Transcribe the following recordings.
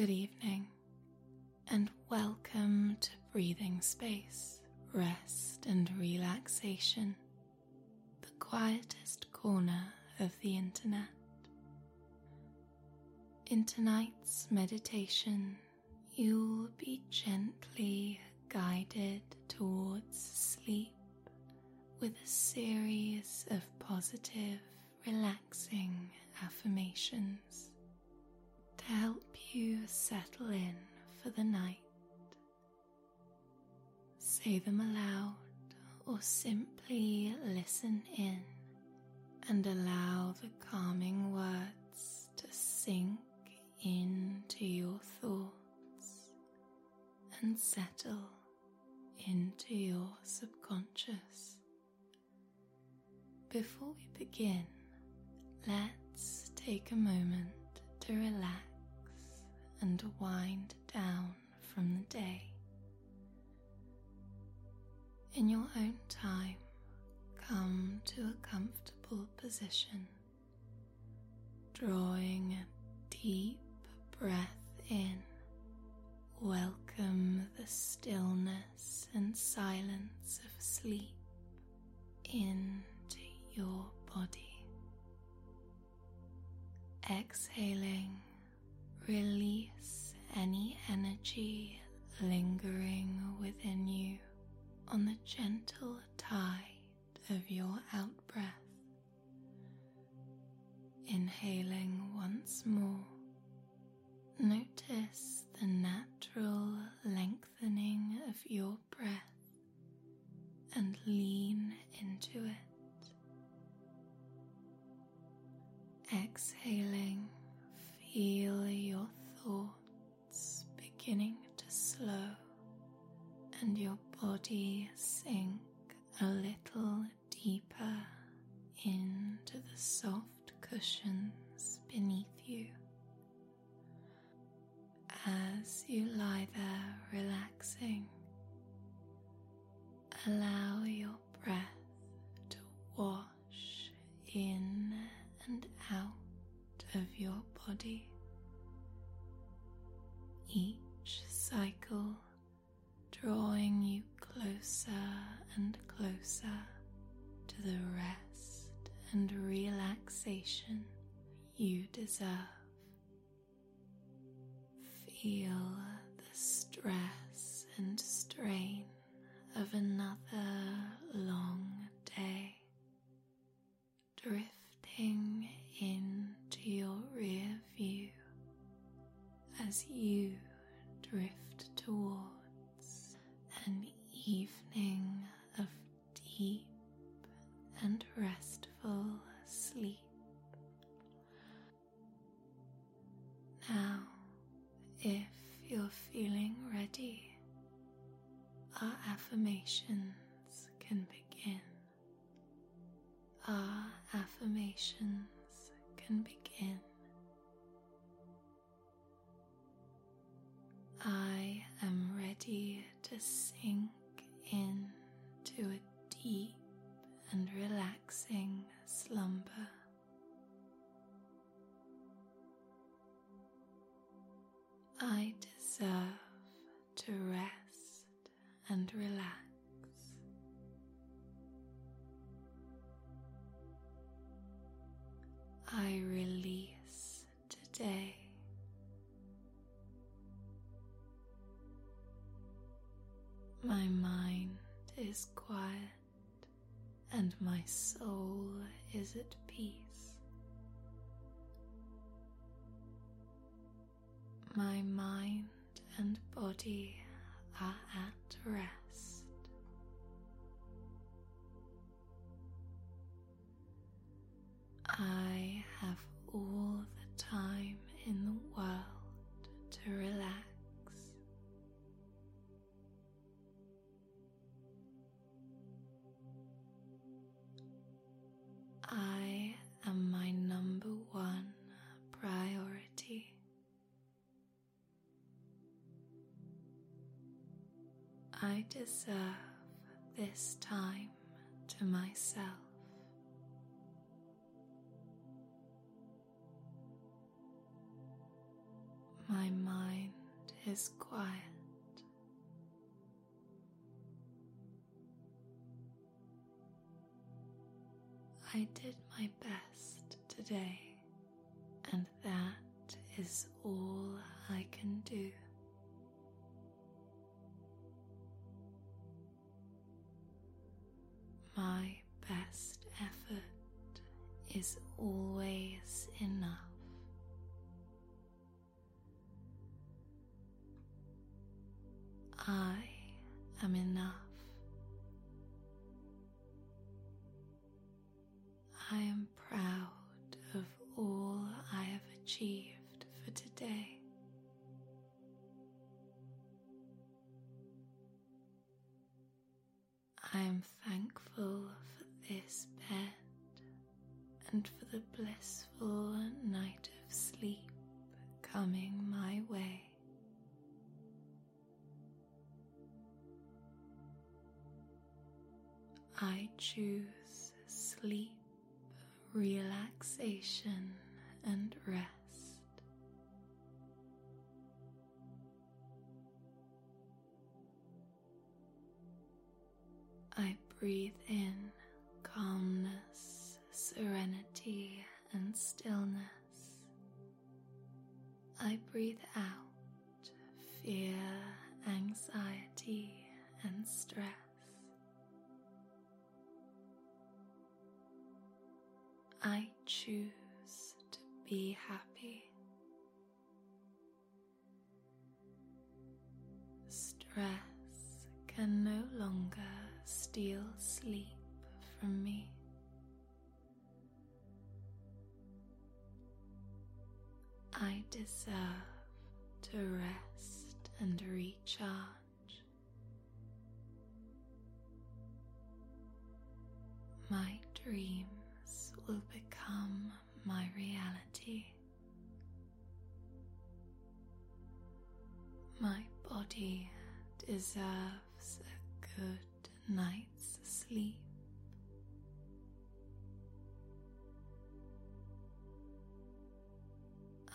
Good evening, and welcome to Breathing Space, Rest and Relaxation, the quietest corner of the internet. In tonight's meditation, you'll be gently guided towards sleep with a series of positive, relaxing affirmations help you settle in for the night. Say them aloud or simply listen in and allow the calming words to sink into your thoughts and settle into your subconscious. Before we begin, let's take a moment to relax and wind down from the day. In your own time, come to a comfortable position, drawing a deep breath in. Welcome the stillness and silence of sleep into your body. Exhaling, release any energy lingering within you on the gentle tide of your out breath. Inhaling once more, notice the natural lengthening of your breath and lean into it. Exhaling, feel your thoughts beginning to slow and your body affirmations is quiet and my soul is at peace. My mind and body are at rest. Is quiet. I did my best today, and that is all I can do. Achieved for today. I am thankful for this bed and for the blissful breathe in deserve to rest and recharge. My dreams will become my reality. My body deserves a good night's sleep.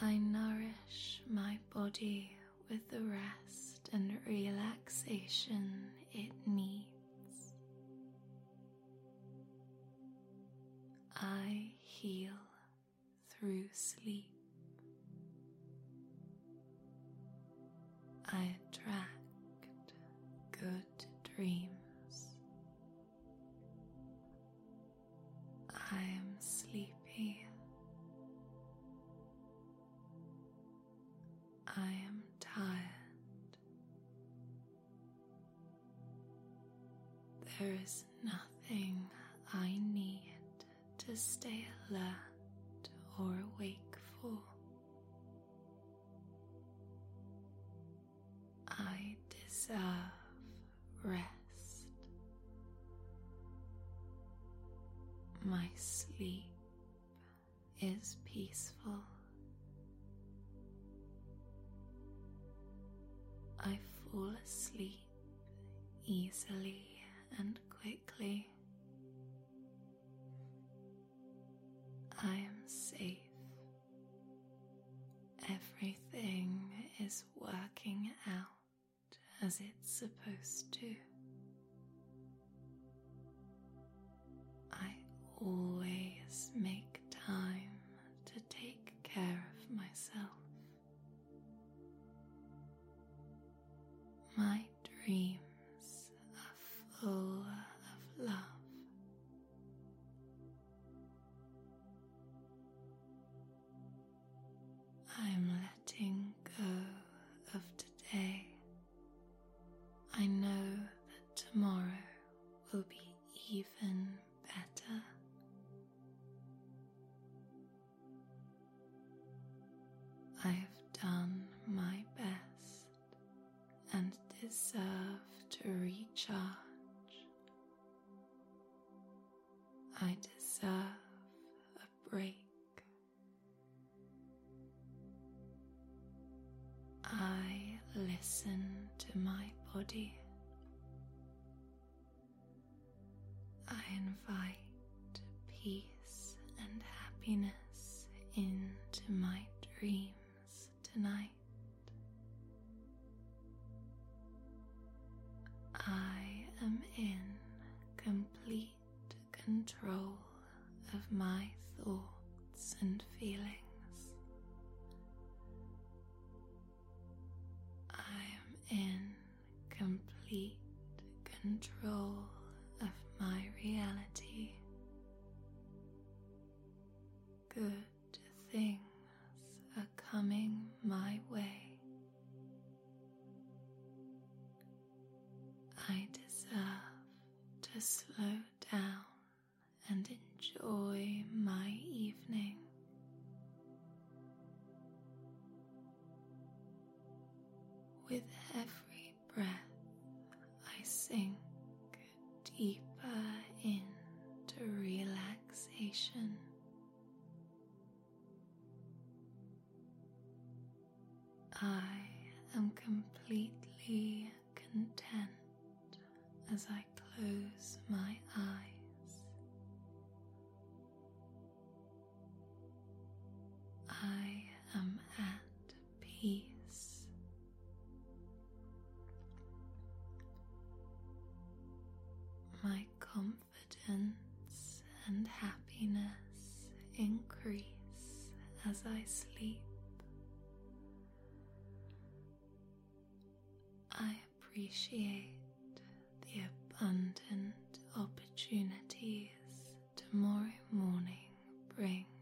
I nourish my body with the rest and relaxation it needs. I heal through sleep. There is nothing I need to stay alert or awake for. I deserve rest. My sleep is peaceful. I fall asleep easily supposed to. Deserve to recharge. I deserve a break. I listen to my body. I invite peace and happiness into my dreams tonight. slow as I sleep. I appreciate the abundant opportunities tomorrow morning brings.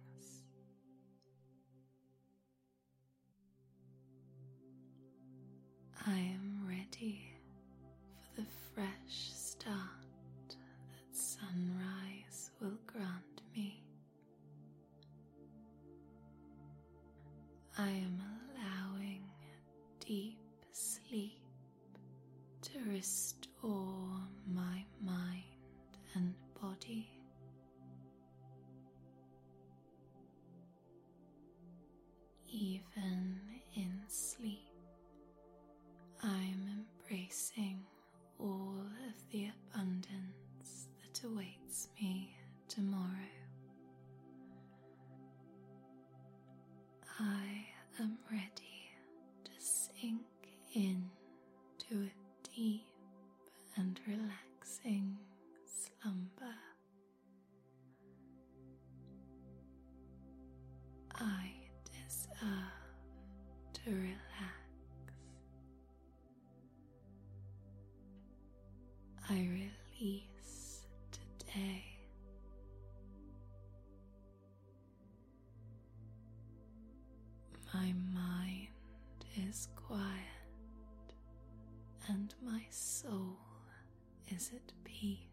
is at peace.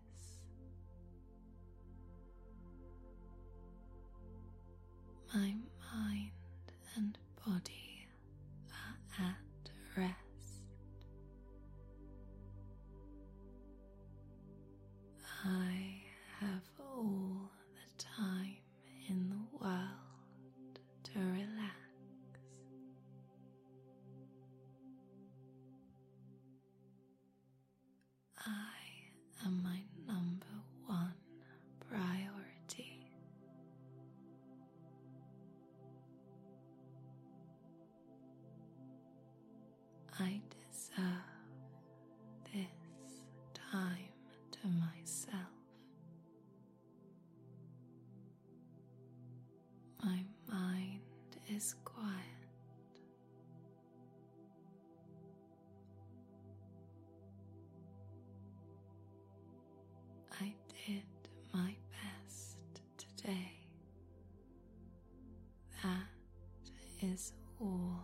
all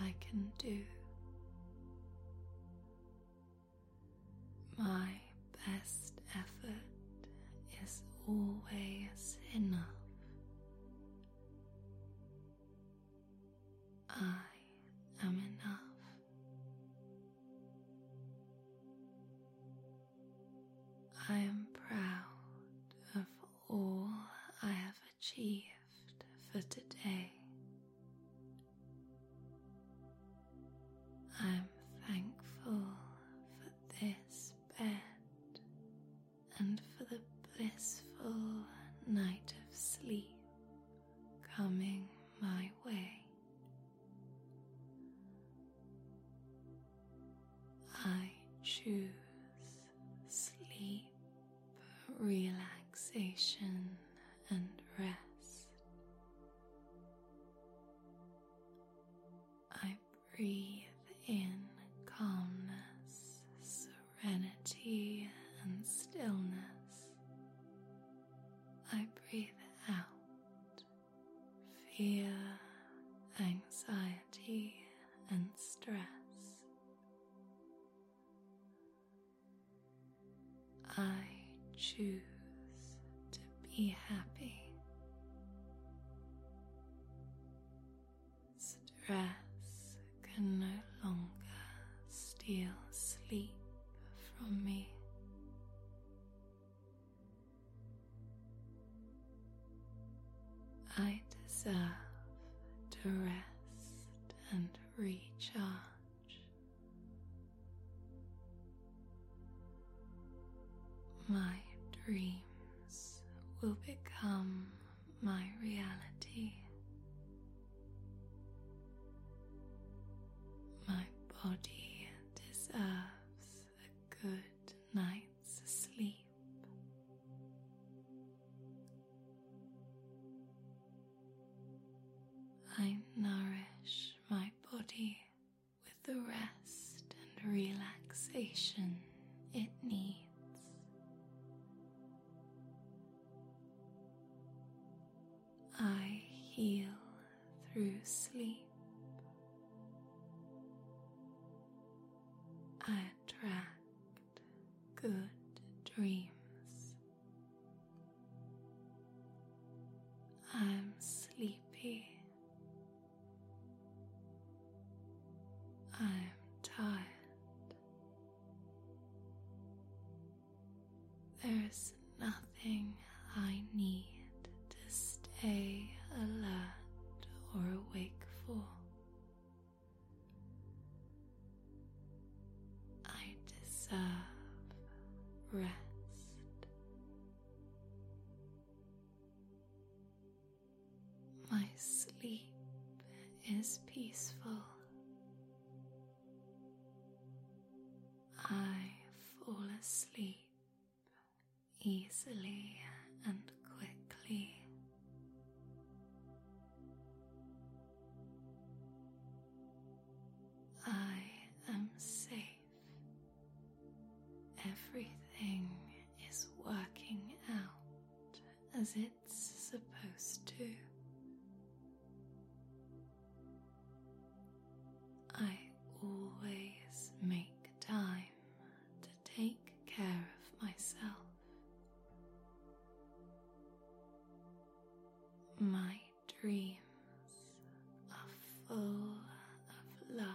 I can do. My best effort is always enough. I am enough. I am proud of all I have achieved. choose sleep, relaxation, and rest. I breathe in calmness, serenity, and stillness. I breathe out fear relaxation. rest. My sleep is peaceful. I fall asleep easily. dreams are full of love.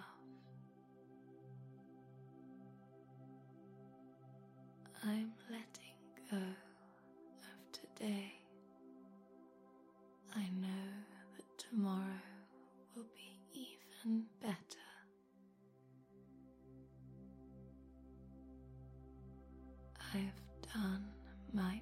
I'm letting go of today. I know that tomorrow will be even better. I've done my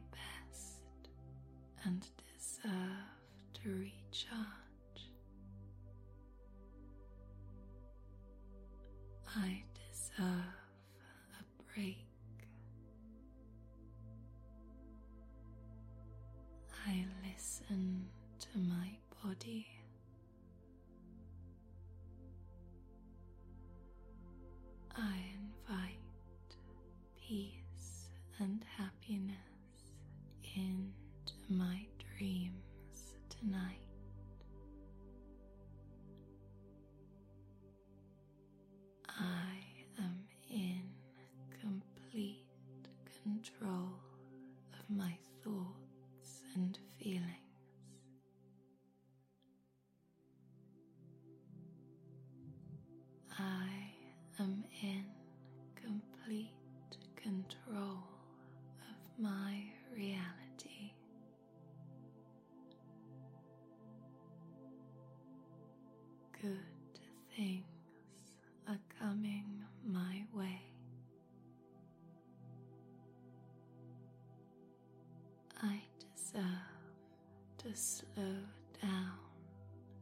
to slow down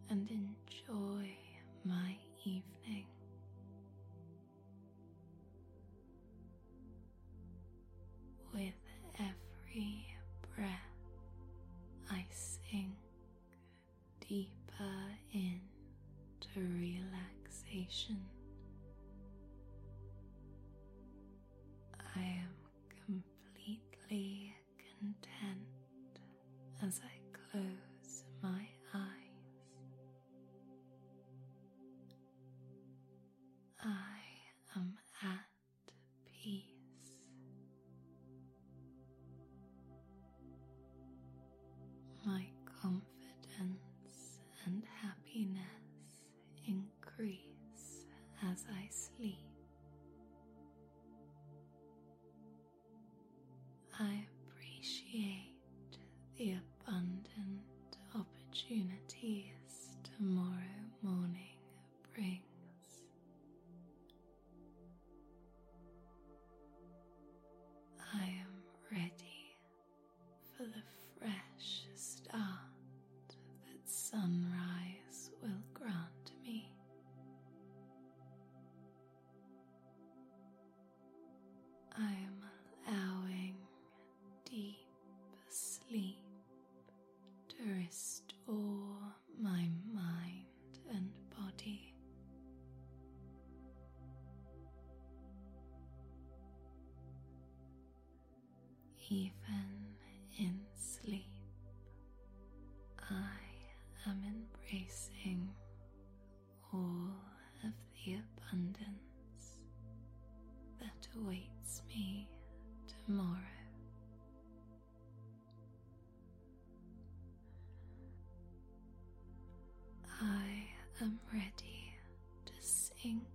and enjoy my evening. With every breath, I sink deeper into relaxation. sunrise will grant me. I am allowing deep sleep to restore my mind and body. Even thinking.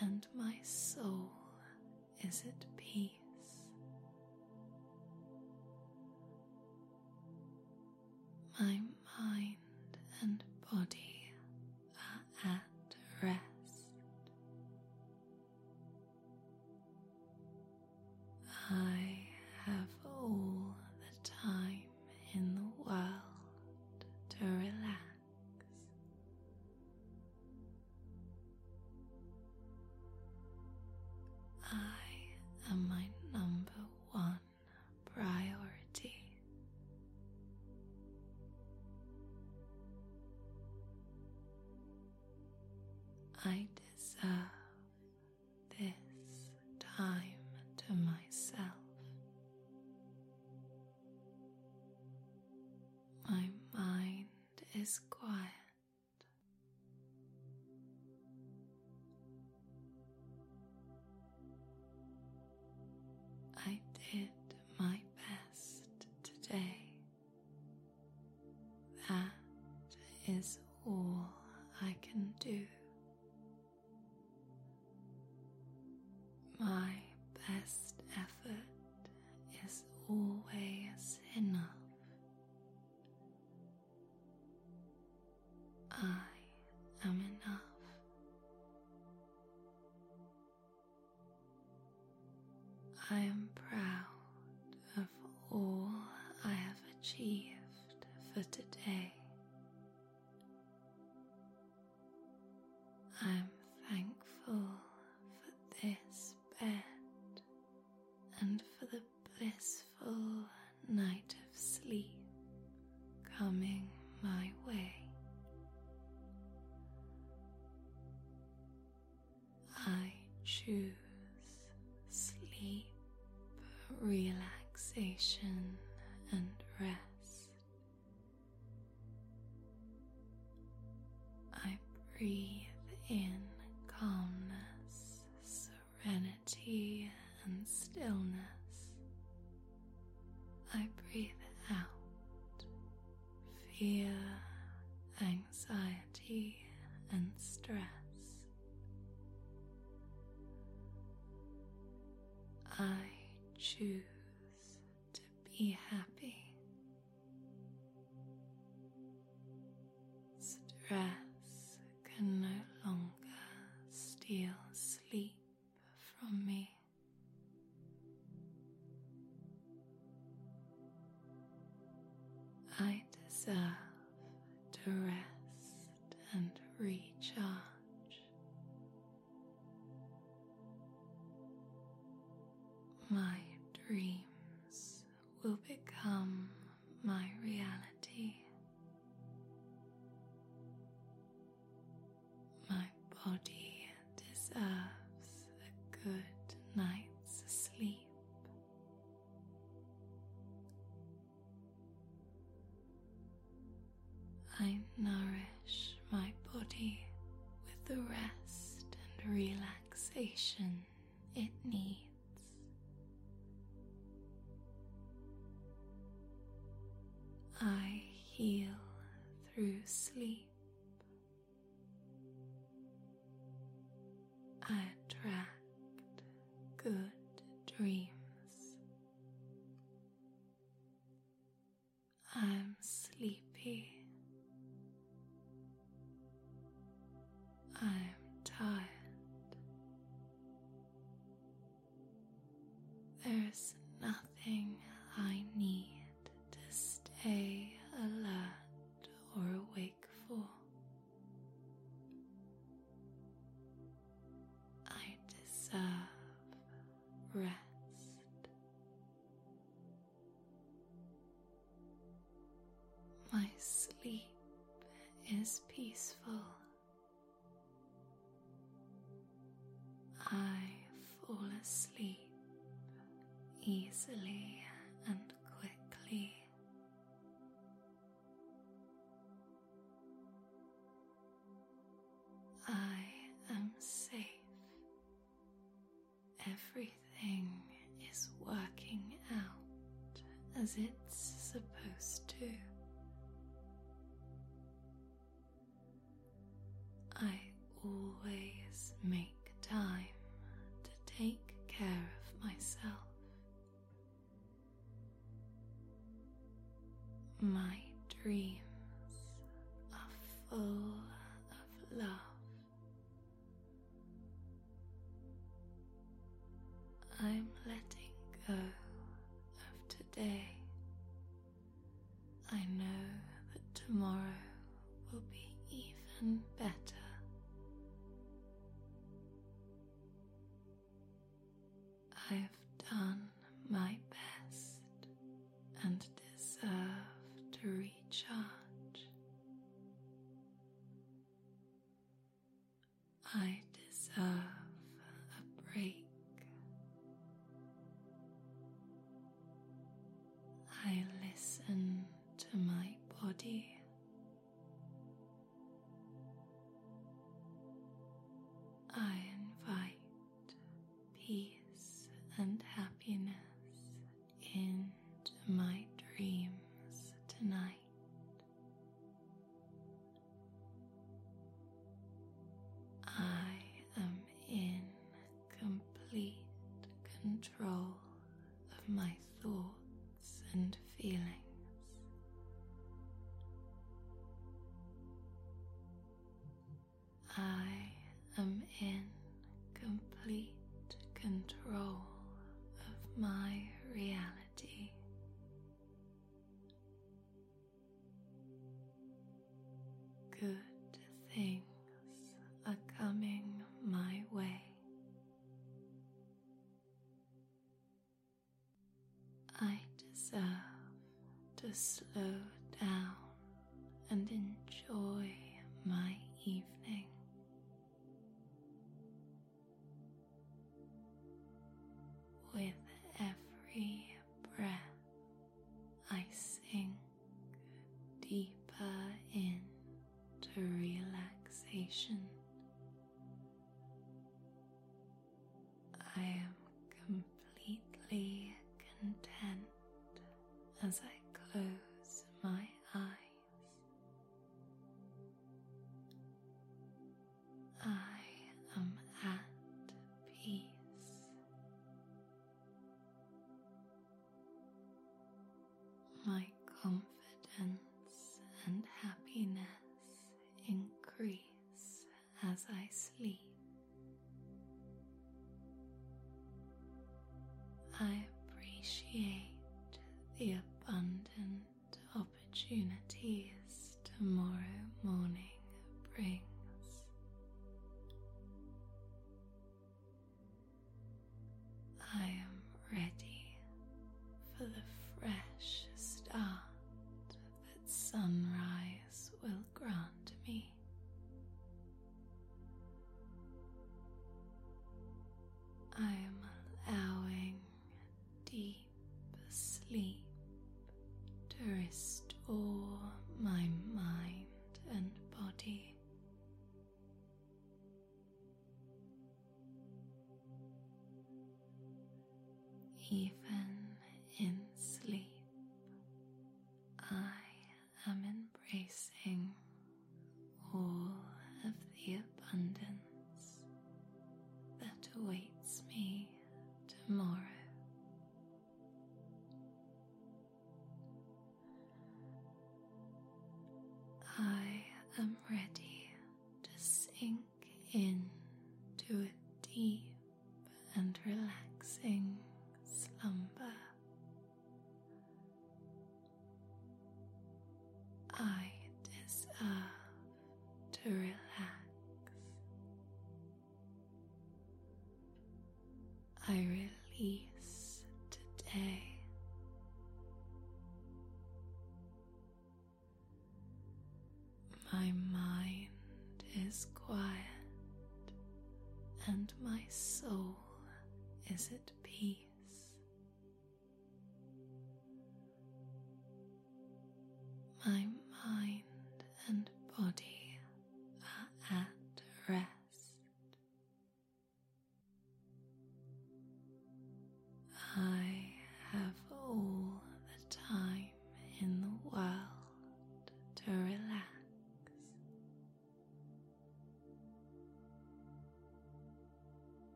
and my soul is at peace. is quiet. I am proud of all I have achieved for today. I am thankful for this bed and for the blissful night of sleep coming my way. I choose I choose to be happy. Stress I nourish my body with the rest and relaxation my sleep is peaceful. I fall asleep easily and quickly. I am safe. Everything is working out as it control. I sleep. sleep. to relax. I release today. My mind is quiet and my soul is at peace.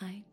I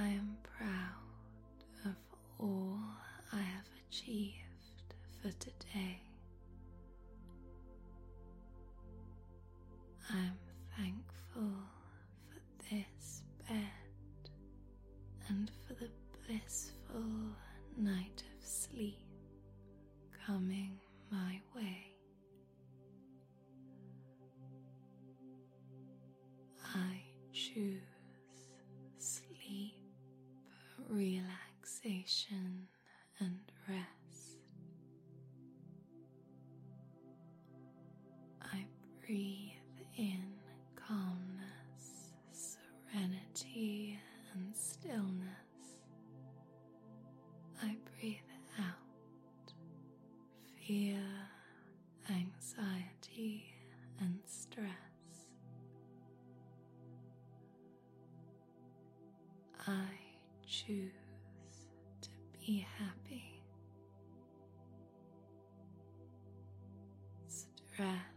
I am proud of all I have achieved for today. choose to be happy. Stress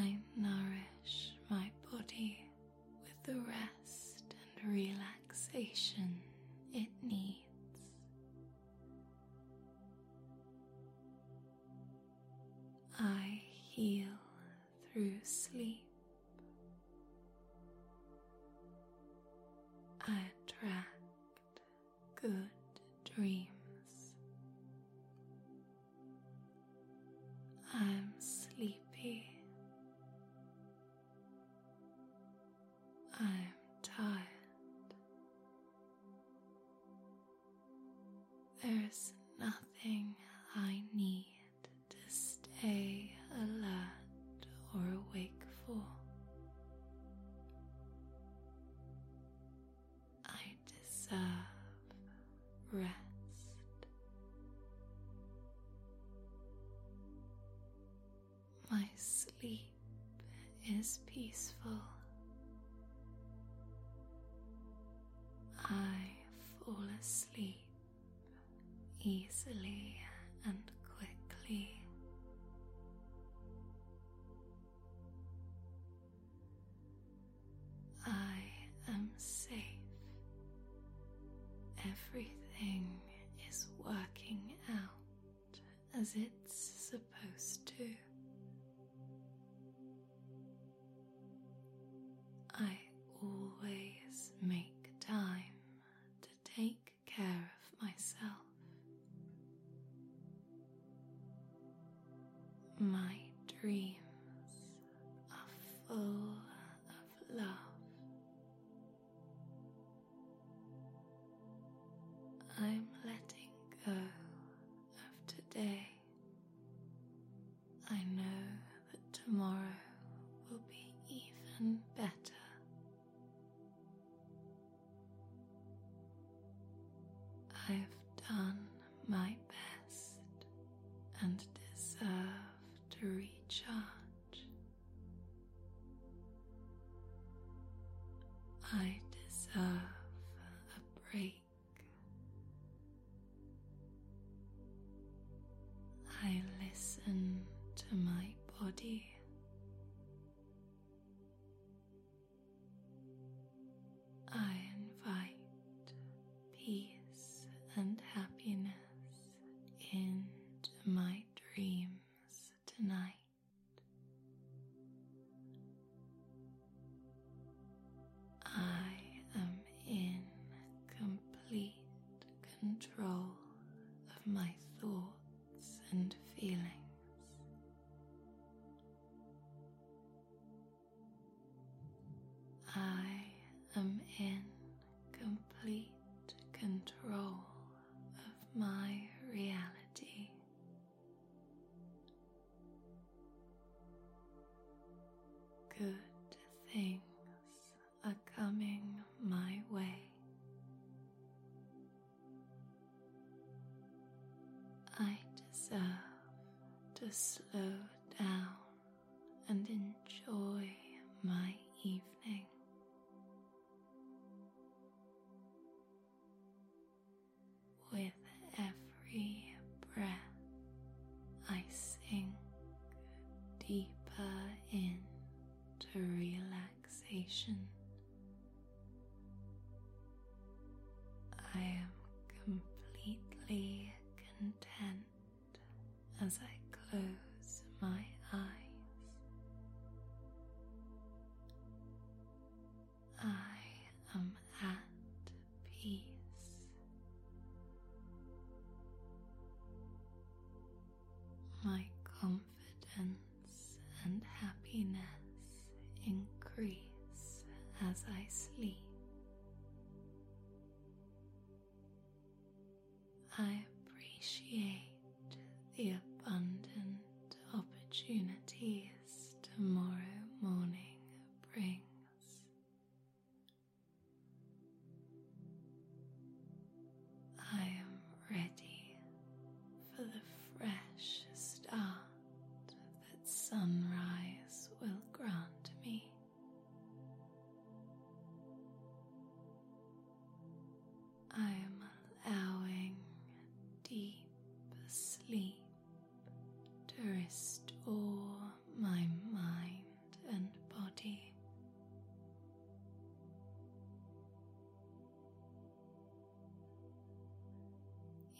I nourish my body with the rest and relaxation. There's nothing I need to stay alert or wakeful. I deserve rest. My sleep is peaceful. I fall asleep easily. tomorrow will be even better. I've done my best and deserve to recharge. I deeper into relaxation.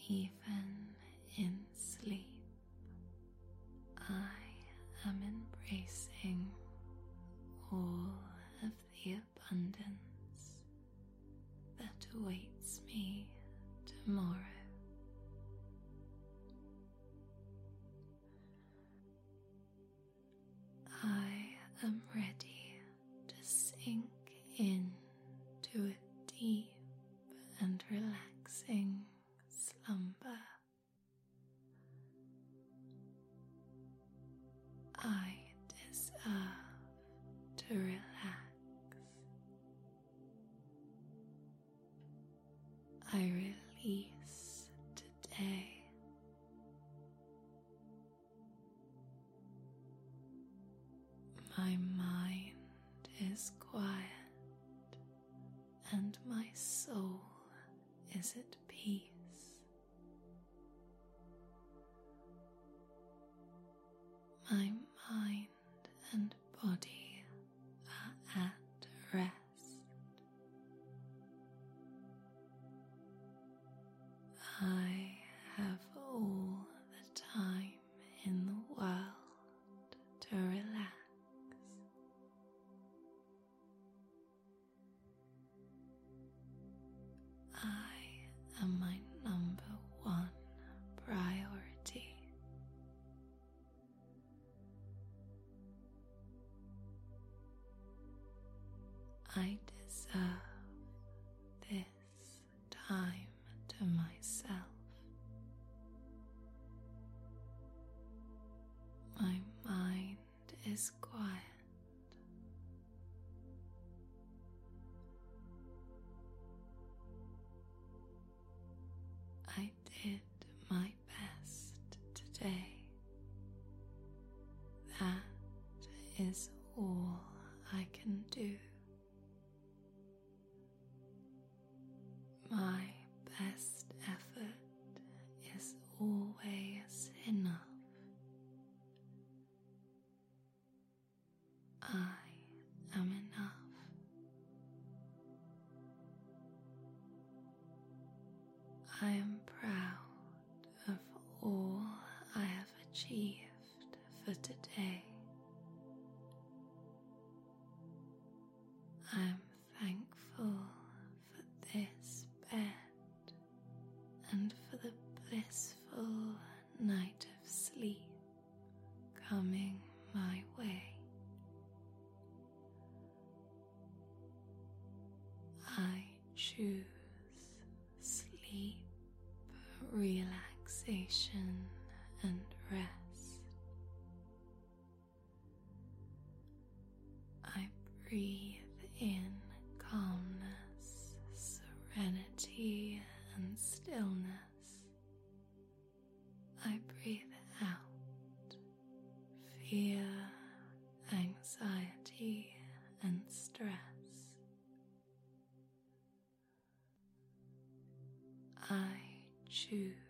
even in sleep. to relax. I release today. My mind is quiet and my soul is at peace. I deserve this time to myself. My mind is quiet. I am proud of all I have achieved for today. I am thankful for this bed and for the blissful night of sleep coming my way. I choose two.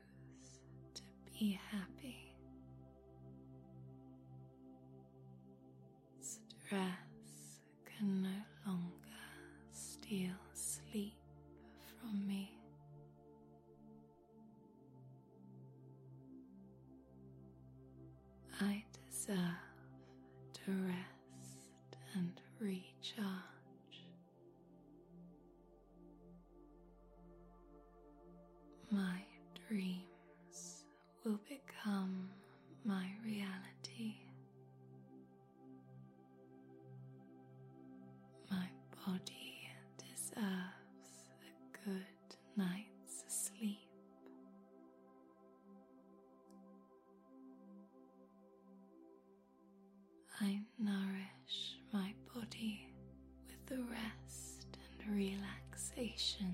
I nourish my body with the rest and relaxation.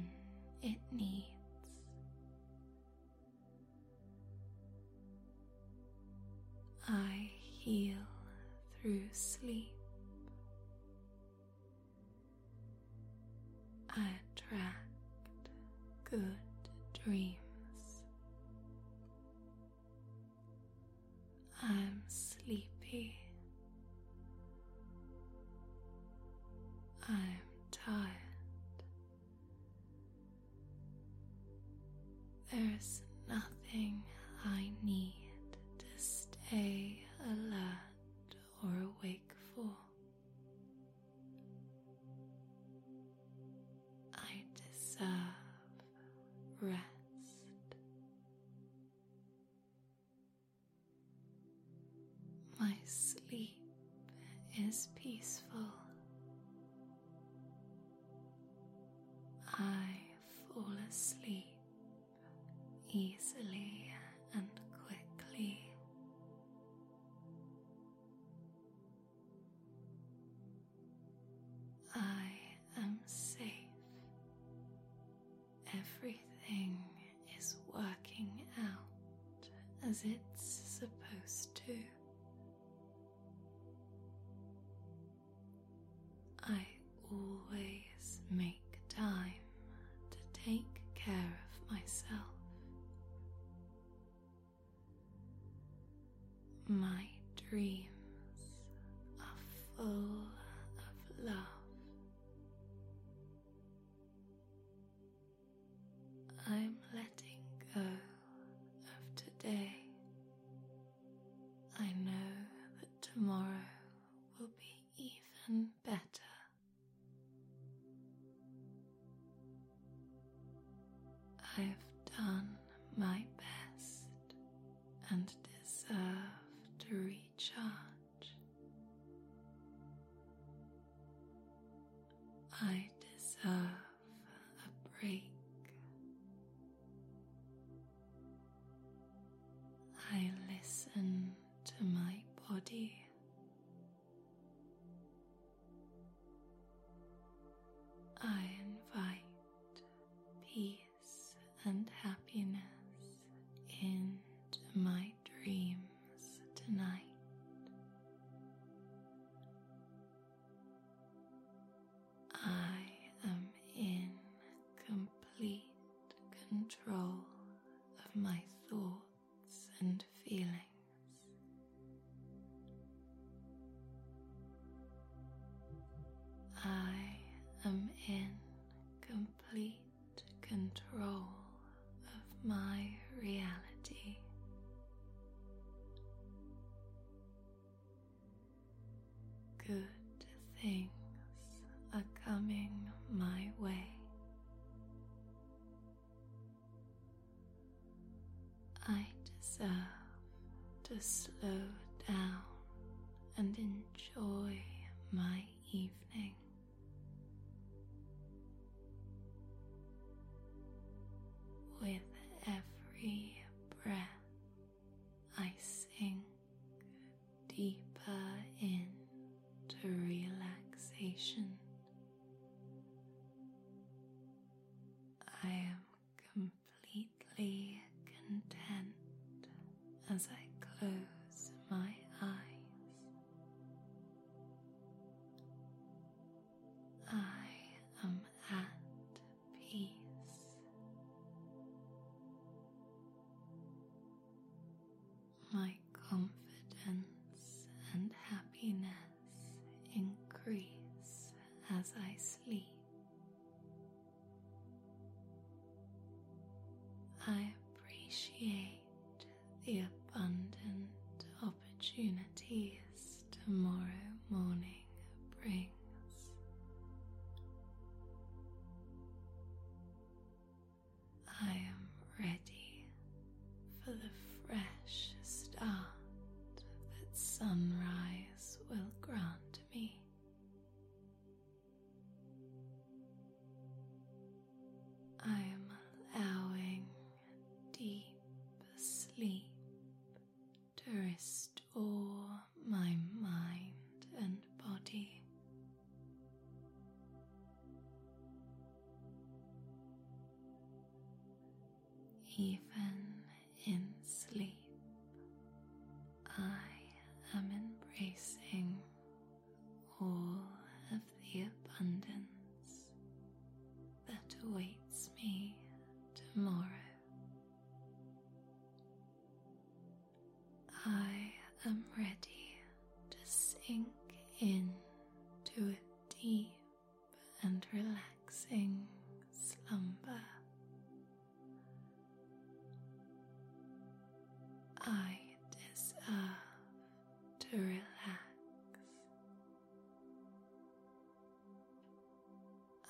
Yes. everything is working out as it tomorrow. good things are coming my way. I deserve to slow down and enjoy my evening. Eve.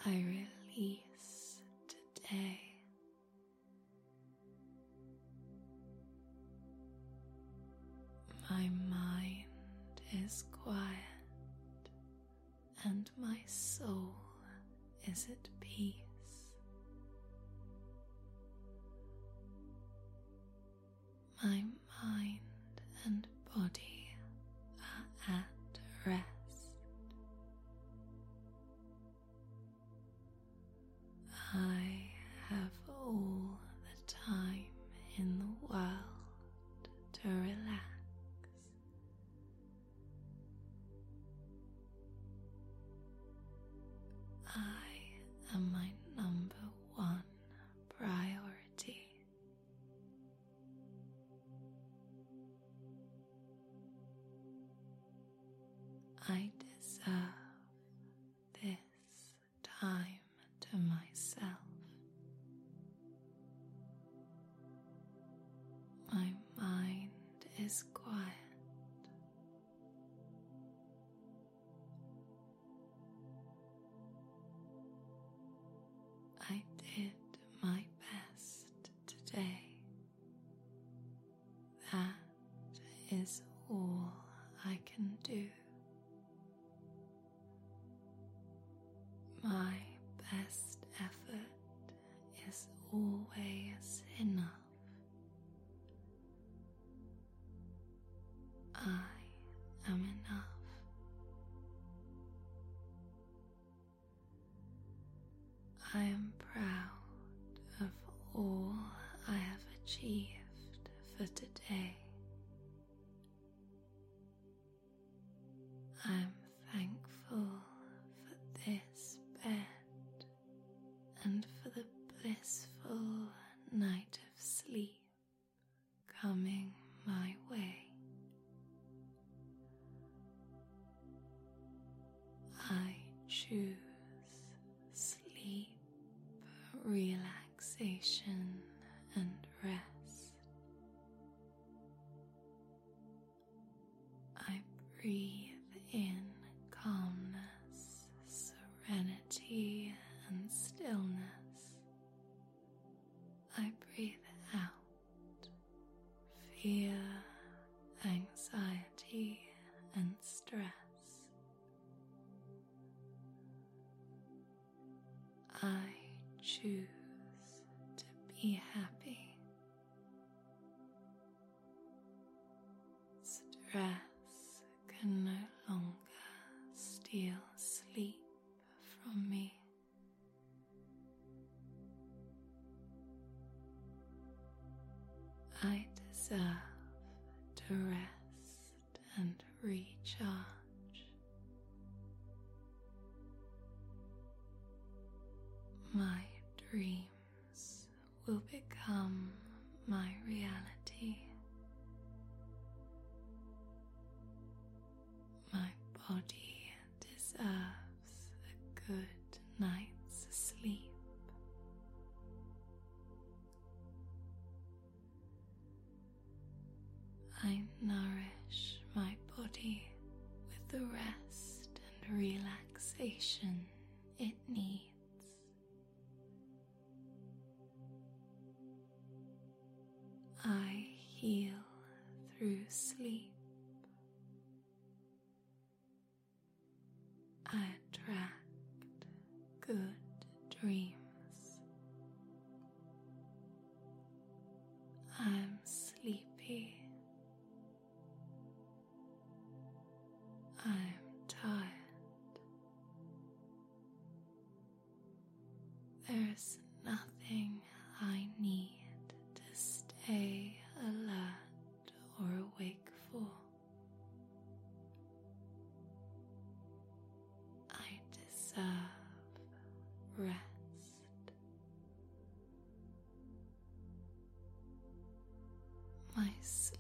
I release today. My mind is quiet and my soul is at peace. agradezco. I am proud of all I have achieved. choose to be happy. Stress can no longer steal sleep from me. I deserve to rest and recharge. dreams will become my reality.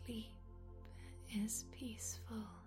sleep is peaceful.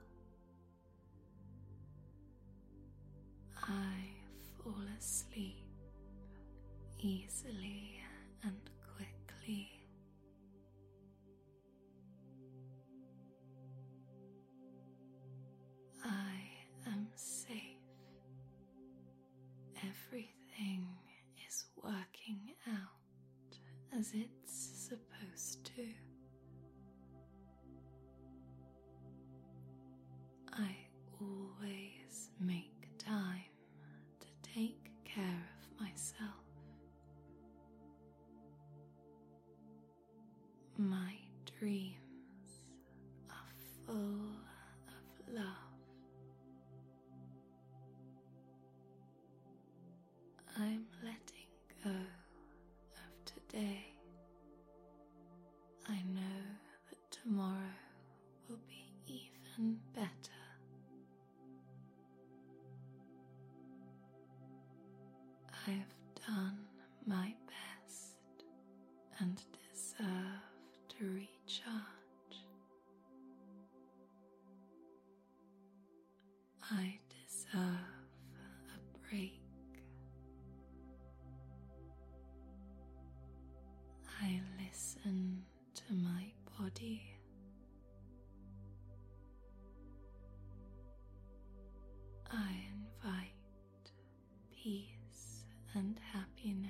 peace and happiness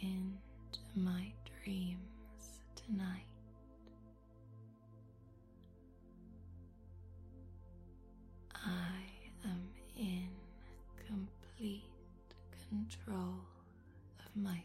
into my dreams tonight. I am in complete control of my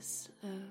Slow. uh,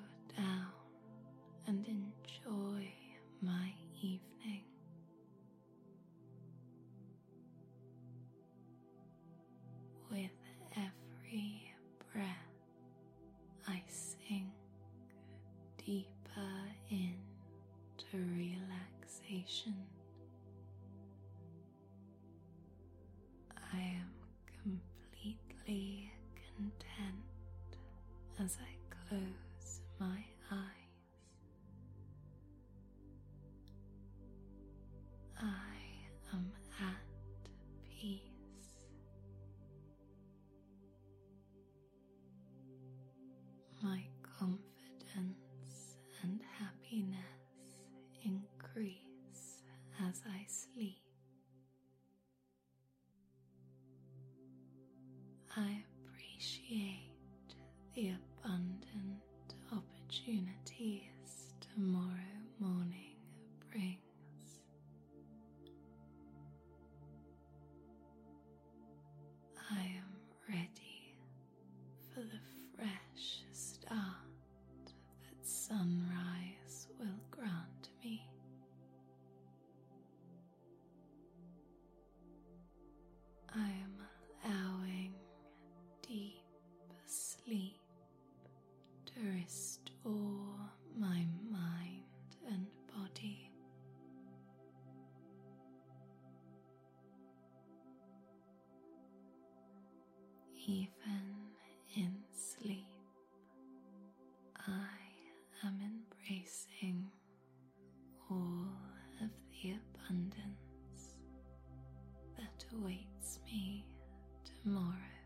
awaits me tomorrow.